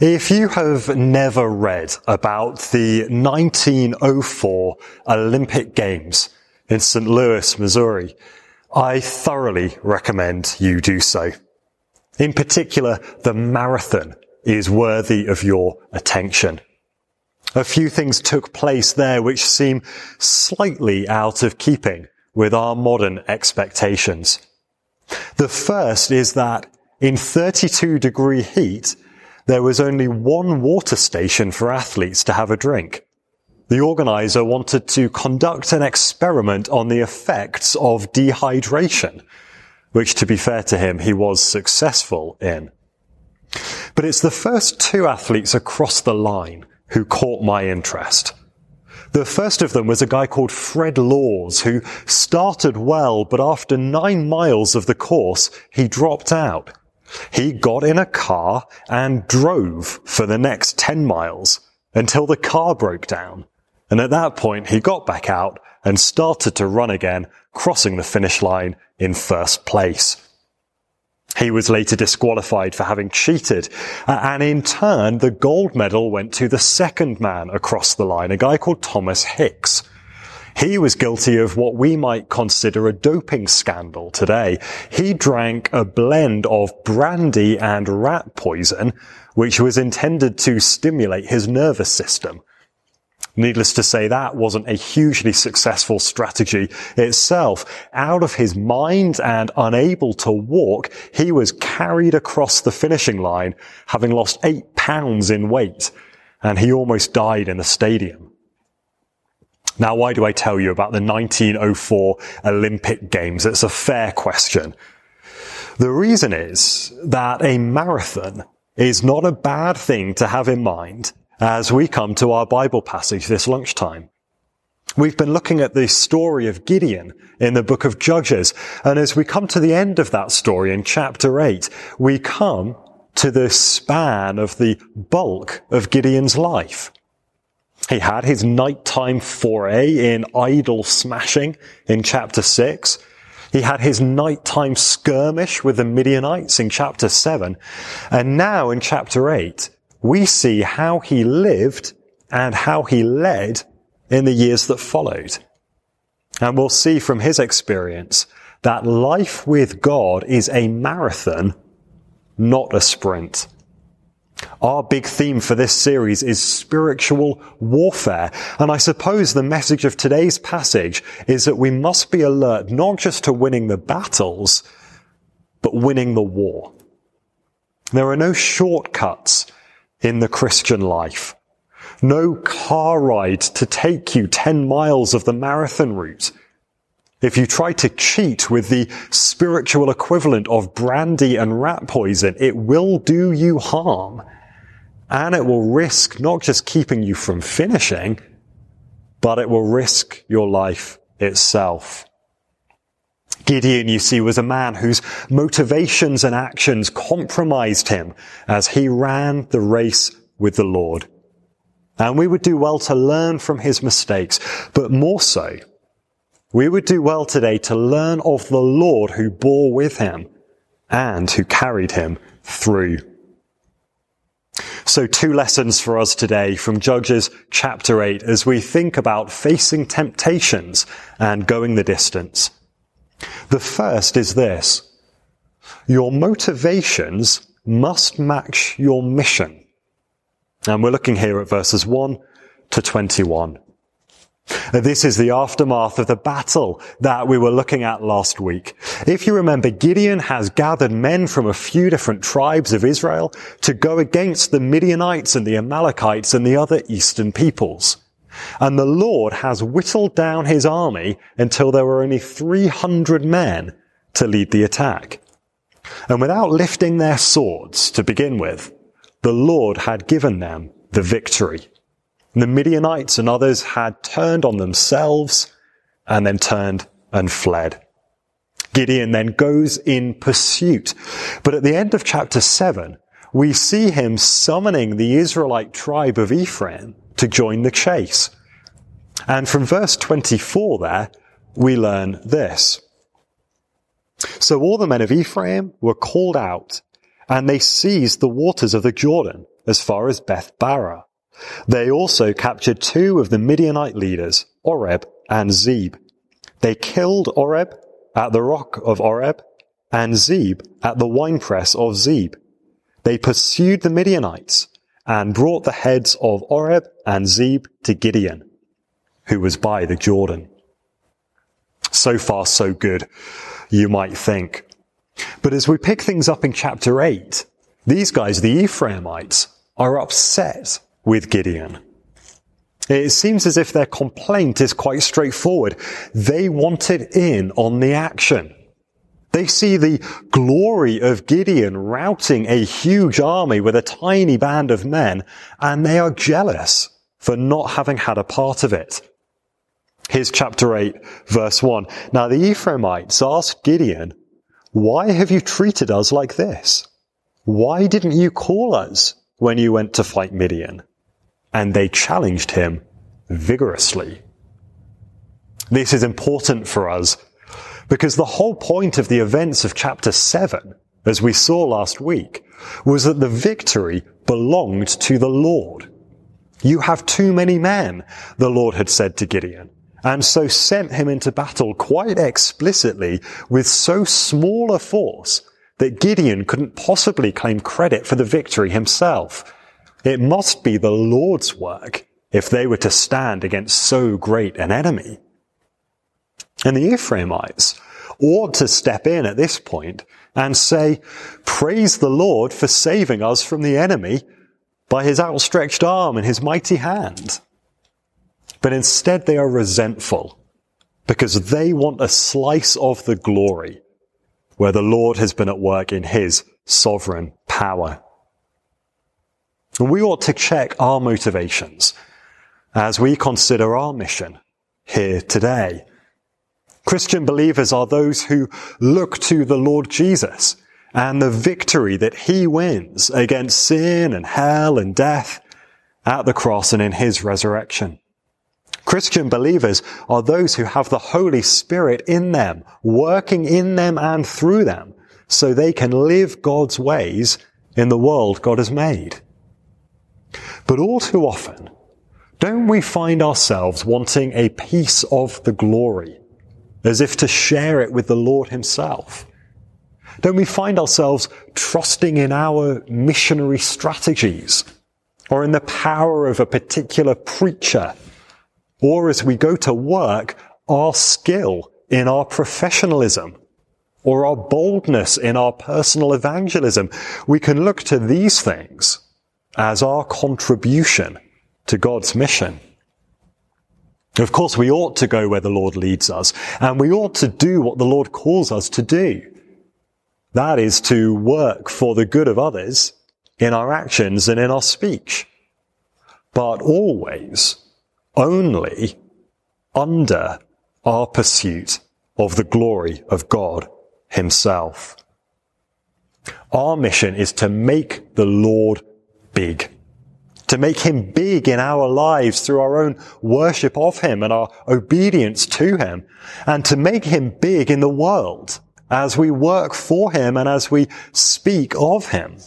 If you have never read about the 1904 Olympic Games in St. Louis, Missouri, I thoroughly recommend you do so. In particular, the marathon is worthy of your attention. A few things took place there which seem slightly out of keeping with our modern expectations. The first is that in 32 degree heat, there was only one water station for athletes to have a drink. The organizer wanted to conduct an experiment on the effects of dehydration, which to be fair to him, he was successful in. But it's the first two athletes across the line who caught my interest. The first of them was a guy called Fred Lorz, who started well, but after nine miles of the course, he dropped out. He got in a car and drove for the next 10 miles until the car broke down. And at that point, he got back out and started to run again, crossing the finish line in first place. He was later disqualified for having cheated, and in turn, the gold medal went to the second man across the line, a guy called Thomas Hicks. He was guilty of what we might consider a doping scandal today. He drank a blend of brandy and rat poison, which was intended to stimulate his nervous system. Needless to say, that wasn't a hugely successful strategy itself. Out of his mind and unable to walk, he was carried across the finishing line, having lost eight pounds in weight, and he almost died in the stadium. Now, why do I tell you about the 1904 Olympic Games? It's a fair question. The reason is that a marathon is not a bad thing to have in mind as we come to our Bible passage this lunchtime. We've been looking at the story of Gideon in the book of Judges, and as we come to the end of that story in chapter 8, we come to the span of the bulk of Gideon's life. He had his nighttime foray in idol smashing in chapter 6. He had his nighttime skirmish with the Midianites in chapter 7. And now in chapter 8, we see how he lived and how he led in the years that followed. And we'll see from his experience that life with God is a marathon, not a sprint. Our big theme for this series is spiritual warfare. And I suppose the message of today's passage is that we must be alert not just to winning the battles, but winning the war. There are no shortcuts in the Christian life. No car ride to take you 10 miles of the marathon route. If you try to cheat with the spiritual equivalent of brandy and rat poison, it will do you harm. And it will risk not just keeping you from finishing, but it will risk your life itself. Gideon, you see, was a man whose motivations and actions compromised him as he ran the race with the Lord. And we would do well to learn from his mistakes, but more so, we would do well today to learn of the Lord who bore with him and who carried him through. So two lessons for us today from Judges chapter 8 as we think about facing temptations and going the distance. The first is this. Your motivations must match your mission. And we're looking here at verses 1 to 21. This is the aftermath of the battle that we were looking at last week. If you remember, Gideon has gathered men from a few different tribes of Israel to go against the Midianites and the Amalekites and the other eastern peoples. And the Lord has whittled down his army until there were only 300 men to lead the attack. And without lifting their swords to begin with, the Lord had given them the victory. The Midianites and others had turned on themselves and then turned and fled. Gideon then goes in pursuit. But at the end of chapter 7, we see him summoning the Israelite tribe of Ephraim to join the chase. And from verse 24 there, we learn this. So all the men of Ephraim were called out and they seized the waters of the Jordan as far as Beth Barah. They also captured two of the Midianite leaders, Oreb and Zeb. They killed Oreb at the rock of Oreb and Zeb at the winepress of Zeb. They pursued the Midianites and brought the heads of Oreb and Zeb to Gideon, who was by the Jordan. So far, so good, you might think. But as we pick things up in chapter 8, these guys, the Ephraimites, are upset with Gideon. It seems as if their complaint is quite straightforward. They wanted in on the action. They see the glory of Gideon routing a huge army with a tiny band of men, and they are jealous for not having had a part of it. Here's chapter 8, verse 1. Now the Ephraimites asked Gideon, Why have you treated us like this? Why didn't you call us when you went to fight Midian? And they challenged him vigorously. This is important for us because the whole point of the events of chapter 7, as we saw last week, was that the victory belonged to the Lord. You have too many men, the Lord had said to Gideon, and so sent him into battle quite explicitly with so small a force that Gideon couldn't possibly claim credit for the victory himself. It must be the Lord's work if they were to stand against so great an enemy. And the Ephraimites ought to step in at this point and say, praise the Lord for saving us from the enemy by his outstretched arm and his mighty hand. But instead they are resentful because they want a slice of the glory where the Lord has been at work in his sovereign power. And we ought to check our motivations as we consider our mission here today. Christian believers are those who look to the Lord Jesus and the victory that he wins against sin and hell and death at the cross and in his resurrection. Christian believers are those who have the Holy Spirit in them, working in them and through them, so they can live God's ways in the world God has made. But all too often, don't we find ourselves wanting a piece of the glory as if to share it with the Lord himself? Don't we find ourselves trusting in our missionary strategies or in the power of a particular preacher? Or as we go to work, our skill in our professionalism or our boldness in our personal evangelism. We can look to these things as our contribution to God's mission. Of course, we ought to go where the Lord leads us, and we ought to do what the Lord calls us to do. That is to work for the good of others in our actions and in our speech. But always, only under our pursuit of the glory of God himself. Our mission is to make the Lord big to make him big in our lives through our own worship of him and our obedience to him, and to make him big in the world as we work for him and as we speak of him.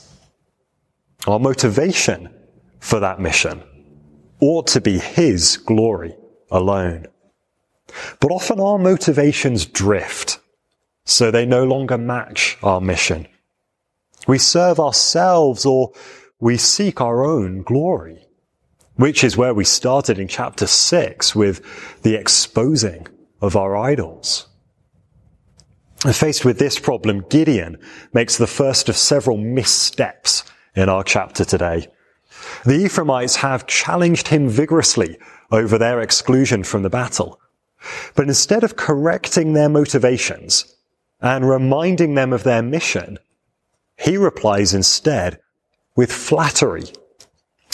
Our motivation for that mission ought to be his glory alone. But often our motivations drift, so they no longer match our mission. We serve ourselves or we seek our own glory, which is where we started in chapter six with the exposing of our idols. And faced with this problem, Gideon makes the first of several missteps in our chapter today. The Ephraimites have challenged him vigorously over their exclusion from the battle. But instead of correcting their motivations and reminding them of their mission, he replies instead with flattery.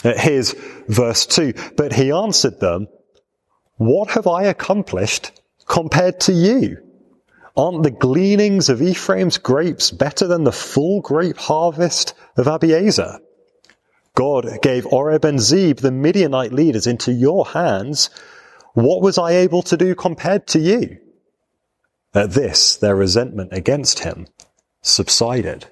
Uh, here's verse 2. But he answered them, What have I accomplished compared to you? Aren't the gleanings of Ephraim's grapes better than the full grape harvest of Abiezer? God gave Oreb and Zeb, the Midianite leaders, into your hands. What was I able to do compared to you? At this, their resentment against him subsided.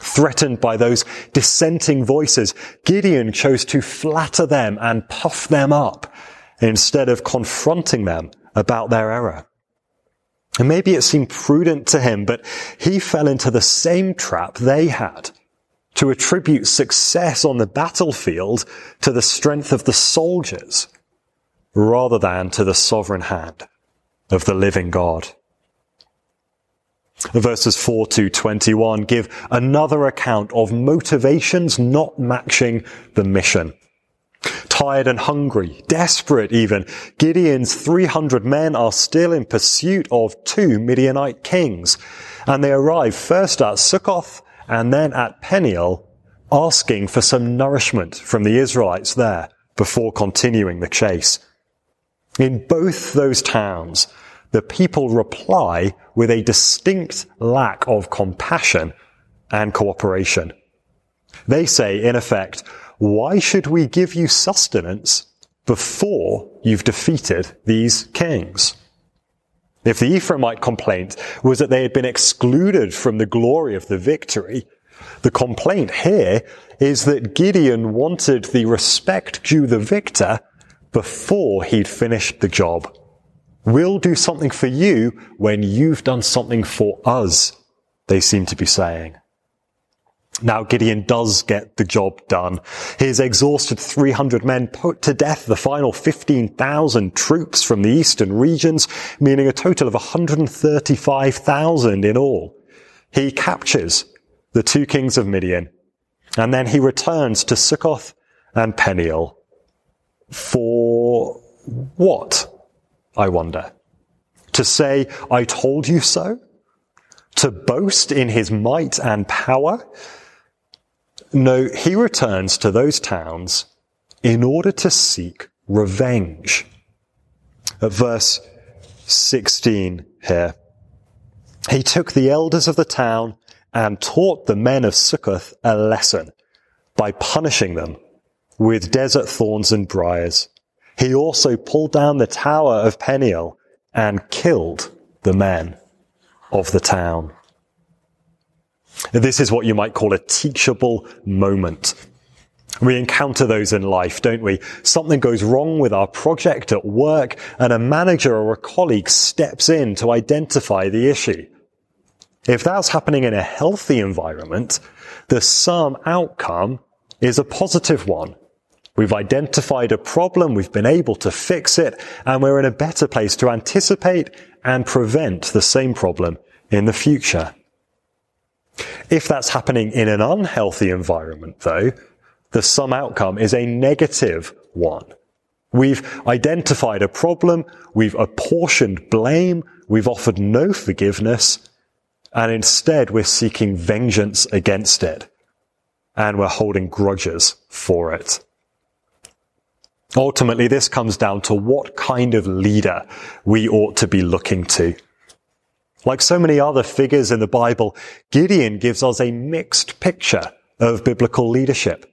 Threatened by those dissenting voices, Gideon chose to flatter them and puff them up instead of confronting them about their error. And maybe it seemed prudent to him, but he fell into the same trap they had to attribute success on the battlefield to the strength of the soldiers rather than to the sovereign hand of the living God. Verses 4 to 21 give another account of motivations not matching the mission. Tired and hungry, desperate even, Gideon's 300 men are still in pursuit of two Midianite kings, and they arrive first at Succoth and then at Peniel, asking for some nourishment from the Israelites there before continuing the chase. In both those towns, the people reply with a distinct lack of compassion and cooperation. They say, in effect, why should we give you sustenance before you've defeated these kings? If the Ephraimite complaint was that they had been excluded from the glory of the victory, the complaint here is that Gideon wanted the respect due the victor before he'd finished the job. We'll do something for you when you've done something for us, they seem to be saying. Now Gideon does get the job done. His exhausted 300 men put to death the final 15,000 troops from the eastern regions, meaning a total of 135,000 in all. He captures the two kings of Midian, and then he returns to Succoth and Peniel. For what? I wonder. To say, I told you so? To boast in his might and power? No, he returns to those towns in order to seek revenge. At verse 16 here, he took the elders of the town and taught the men of Succoth a lesson by punishing them with desert thorns and briars. He also pulled down the tower of Peniel and killed the men of the town. This is what you might call a teachable moment. We encounter those in life, don't we? Something goes wrong with our project at work and a manager or a colleague steps in to identify the issue. If that's happening in a healthy environment, the sum outcome is a positive one. We've identified a problem, we've been able to fix it, and we're in a better place to anticipate and prevent the same problem in the future. If that's happening in an unhealthy environment, though, the sum outcome is a negative one. We've identified a problem, we've apportioned blame, we've offered no forgiveness, and instead we're seeking vengeance against it. And we're holding grudges for it. Ultimately, this comes down to what kind of leader we ought to be looking to. Like so many other figures in the Bible, Gideon gives us a mixed picture of biblical leadership.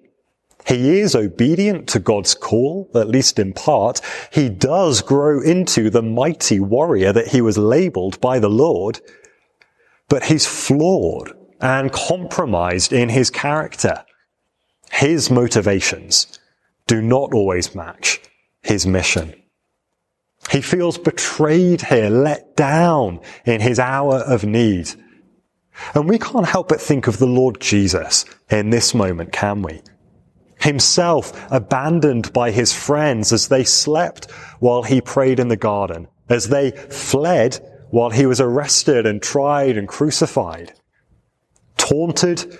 He is obedient to God's call, at least in part. He does grow into the mighty warrior that he was labeled by the Lord, but he's flawed and compromised in his character. His motivations do not always match his mission. He feels betrayed here, let down in his hour of need. And we can't help but think of the Lord Jesus in this moment, can we? Himself abandoned by his friends as they slept while he prayed in the garden, as they fled while he was arrested and tried and crucified. Taunted,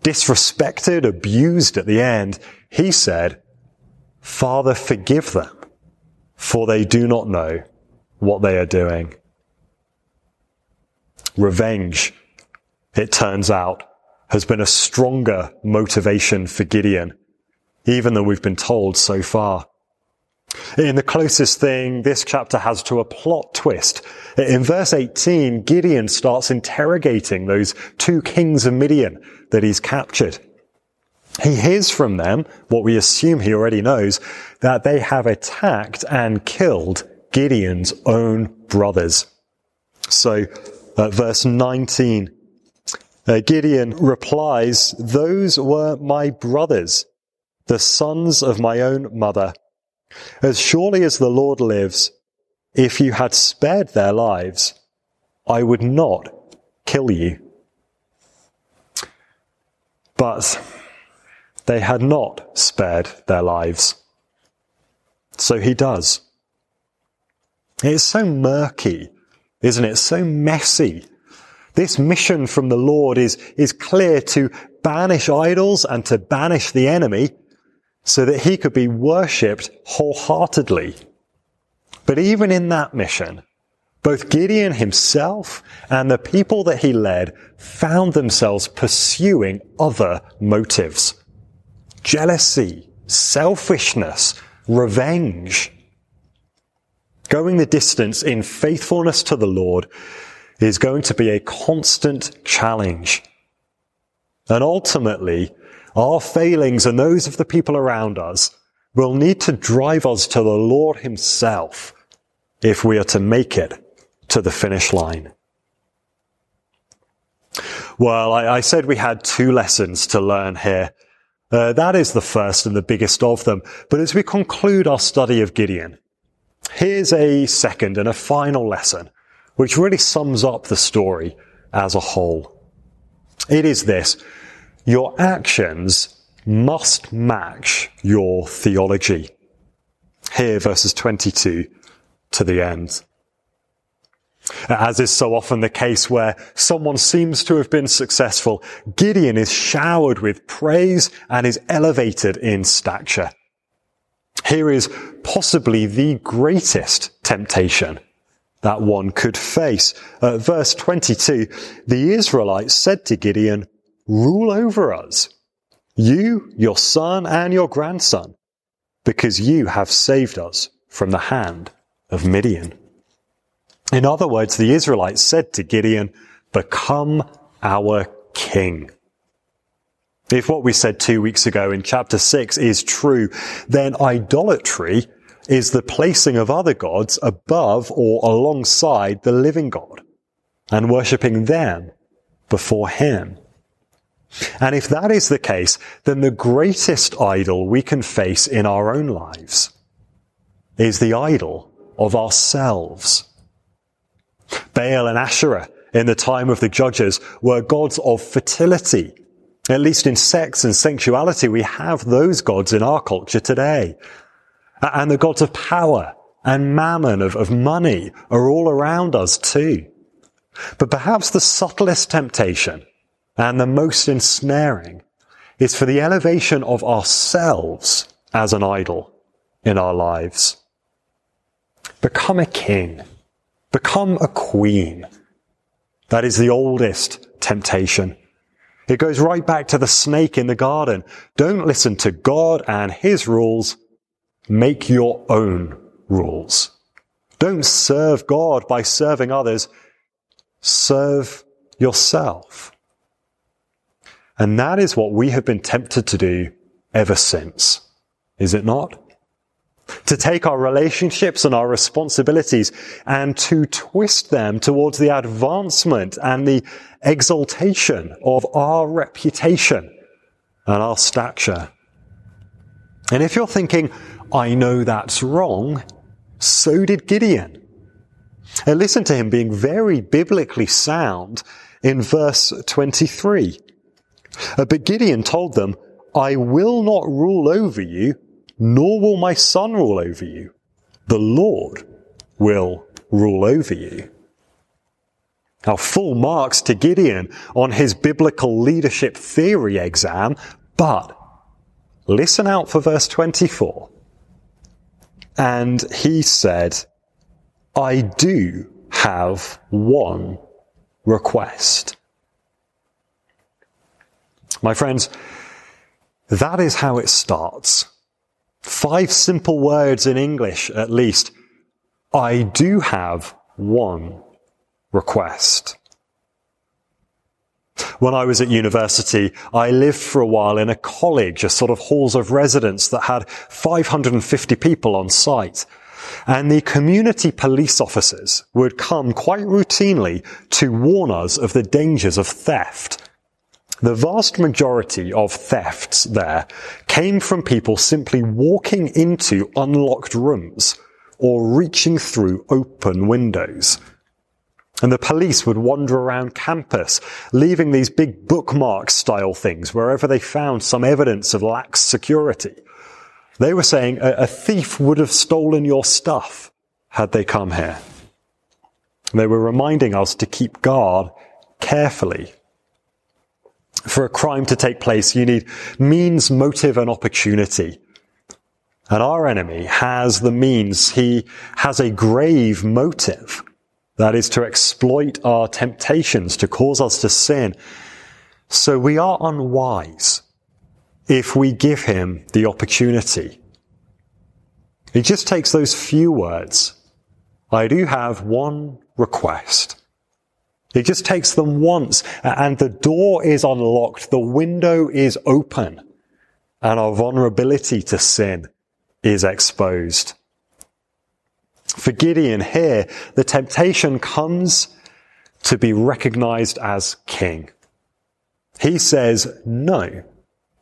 disrespected, abused at the end, he said, Father, forgive them for they do not know what they are doing. Revenge, it turns out, has been a stronger motivation for Gideon, even than we've been told so far. In the closest thing this chapter has to a plot twist, in verse 18, Gideon starts interrogating those two kings of Midian that he's captured. He hears from them, what we assume he already knows, that they have attacked and killed Gideon's own brothers. So, uh, verse 19, Uh, Gideon replies, those were my brothers, the sons of my own mother. As surely as the Lord lives, if you had spared their lives, I would not kill you. But they had not spared their lives. So he does. It's so murky, isn't it? So messy. This mission from the Lord is, is clear to banish idols and to banish the enemy so that he could be worshipped wholeheartedly. But even in that mission, both Gideon himself and the people that he led found themselves pursuing other motives. Jealousy, selfishness, revenge. Going the distance in faithfulness to the Lord is going to be a constant challenge. And ultimately, our failings and those of the people around us will need to drive us to the Lord himself if we are to make it to the finish line. Well, I, I said we had two lessons to learn here. Uh, that is the first and the biggest of them. But as we conclude our study of Gideon, here's a second and a final lesson, which really sums up the story as a whole. It is this. Your actions must match your theology. Here, verses 22 to the end. As is so often the case where someone seems to have been successful, Gideon is showered with praise and is elevated in stature. Here is possibly the greatest temptation that one could face. Uh, verse 22, the Israelites said to Gideon, rule over us, you, your son, and your grandson, because you have saved us from the hand of Midian. In other words, the Israelites said to Gideon, become our king. If what we said two weeks ago in chapter six is true, then idolatry is the placing of other gods above or alongside the living God and worshipping them before him. And if that is the case, then the greatest idol we can face in our own lives is the idol of ourselves. Baal and Asherah in the time of the judges were gods of fertility. At least in sex and sensuality, we have those gods in our culture today. And the gods of power and mammon, of, of money, are all around us too. But perhaps the subtlest temptation and the most ensnaring is for the elevation of ourselves as an idol in our lives. Become a king Become a queen. That is the oldest temptation. It goes right back to the snake in the garden. Don't listen to God and his rules. Make your own rules. Don't serve God by serving others. Serve yourself. And that is what we have been tempted to do ever since. Is it not? To take our relationships and our responsibilities and to twist them towards the advancement and the exaltation of our reputation and our stature. And if you're thinking, I know that's wrong, so did Gideon. And listen to him being very biblically sound in verse 23. But Gideon told them, I will not rule over you nor will my son rule over you. The Lord will rule over you. Now, full marks to Gideon on his biblical leadership theory exam, but listen out for verse 24. And he said, I do have one request. My friends, that is how it starts. Five simple words in English, at least. I do have one request. When I was at university, I lived for a while in a college, a sort of halls of residence that had 550 people on site. And the community police officers would come quite routinely to warn us of the dangers of theft The vast majority of thefts there came from people simply walking into unlocked rooms or reaching through open windows. And the police would wander around campus, leaving these big bookmark style things wherever they found some evidence of lax security. They were saying a, thief would have stolen your stuff had they come here. They were reminding us to keep guard carefully. For a crime to take place, you need means, motive, and opportunity. And our enemy has the means. He has a grave motive. That is to exploit our temptations, to cause us to sin. So we are unwise if we give him the opportunity. He just takes those few words. I do have one request. He just takes them once and the door is unlocked. The window is open and our vulnerability to sin is exposed. For Gideon here, the temptation comes to be recognized as king. He says no,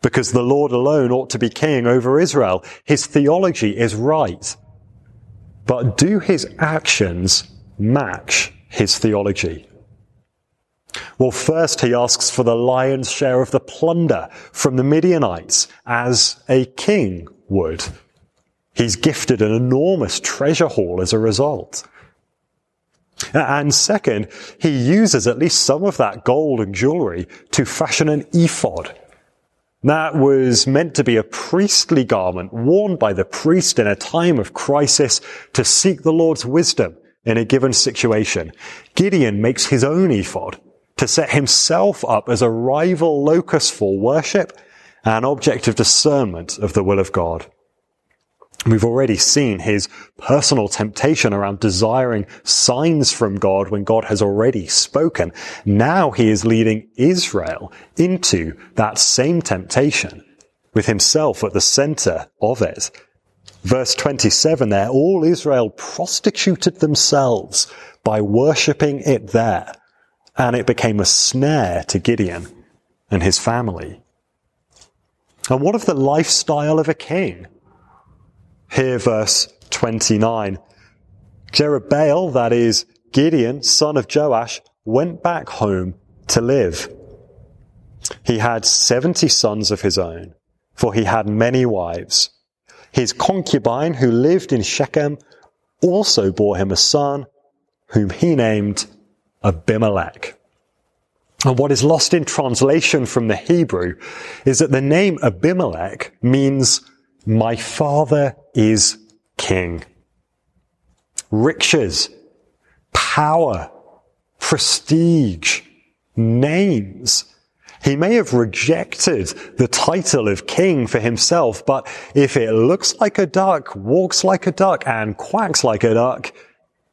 because the Lord alone ought to be king over Israel. His theology is right. But do his actions match his theology? Well, first he asks for the lion's share of the plunder from the Midianites as a king would. He's gifted an enormous treasure haul as a result. And second, he uses at least some of that gold and jewelry to fashion an ephod. That was meant to be a priestly garment worn by the priest in a time of crisis to seek the Lord's wisdom in a given situation. Gideon makes his own ephod to set himself up as a rival locus for worship, an object of discernment of the will of God. We've already seen his personal temptation around desiring signs from God when God has already spoken. Now he is leading Israel into that same temptation with himself at the center of it. Verse 27 there, all Israel prostituted themselves by worshipping it there, and it became a snare to Gideon and his family. And what of the lifestyle of a king? Here, verse 29. Jerubbaal, that is Gideon, son of Joash, went back home to live. He had 70 sons of his own, for he had many wives. His concubine, who lived in Shechem, also bore him a son, whom he named Abimelech. And what is lost in translation from the Hebrew is that the name Abimelech means my father is king. Riches, power, prestige, names. He may have rejected the title of king for himself, but if it looks like a duck, walks like a duck, and quacks like a duck,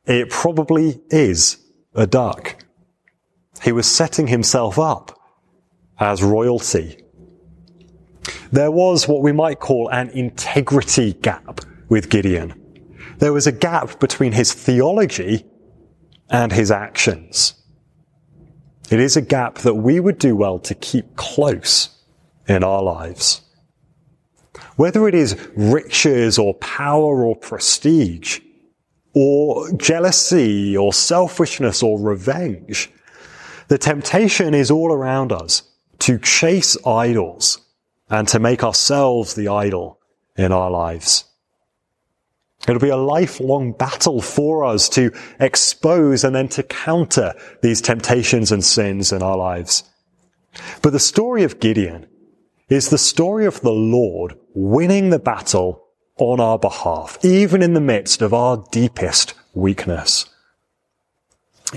it probably is a duck. He was setting himself up as royalty. There was what we might call an integrity gap with Gideon. There was a gap between his theology and his actions. It is a gap that we would do well to keep close in our lives. Whether it is riches or power or prestige, or jealousy or selfishness or revenge, the temptation is all around us to chase idols and to make ourselves the idol in our lives. It'll be a lifelong battle for us to expose and then to counter these temptations and sins in our lives. But the story of Gideon is the story of the Lord winning the battle on our behalf, even in the midst of our deepest weakness.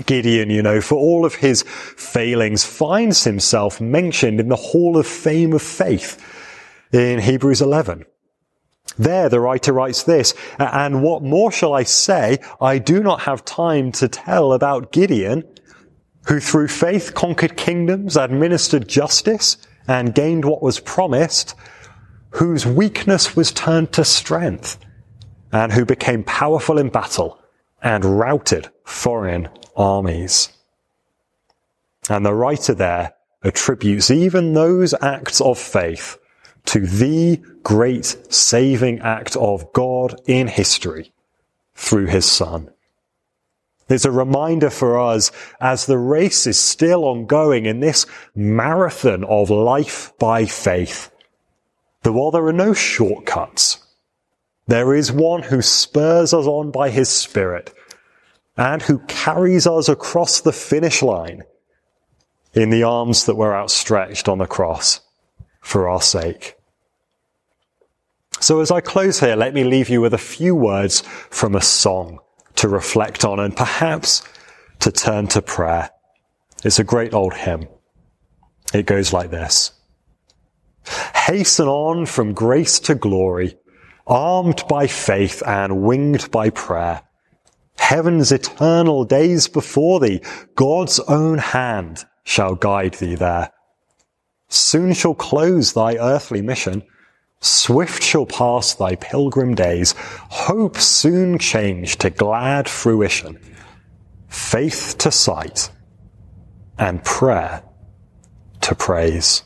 Gideon, you know, for all of his failings, finds himself mentioned in the Hall of Fame of Faith in Hebrews 11. There, the writer writes this, and what more shall I say? I do not have time to tell about Gideon, who through faith conquered kingdoms, administered justice, and gained what was promised, whose weakness was turned to strength, and who became powerful in battle and routed foreign armies. And the writer there attributes even those acts of faith to the great saving act of God in history through his son. It's a reminder for us as the race is still ongoing in this marathon of life by faith that while there are no shortcuts, there is one who spurs us on by his spirit and who carries us across the finish line in the arms that were outstretched on the cross for our sake. So as I close here, let me leave you with a few words from a song to reflect on and perhaps to turn to prayer. It's a great old hymn. It goes like this. Hasten on from grace to glory, armed by faith and winged by prayer. Heaven's eternal days before thee, God's own hand shall guide thee there. Soon shall close thy earthly mission. Swift shall pass thy pilgrim days. Hope soon change to glad fruition. Faith to sight and prayer to praise.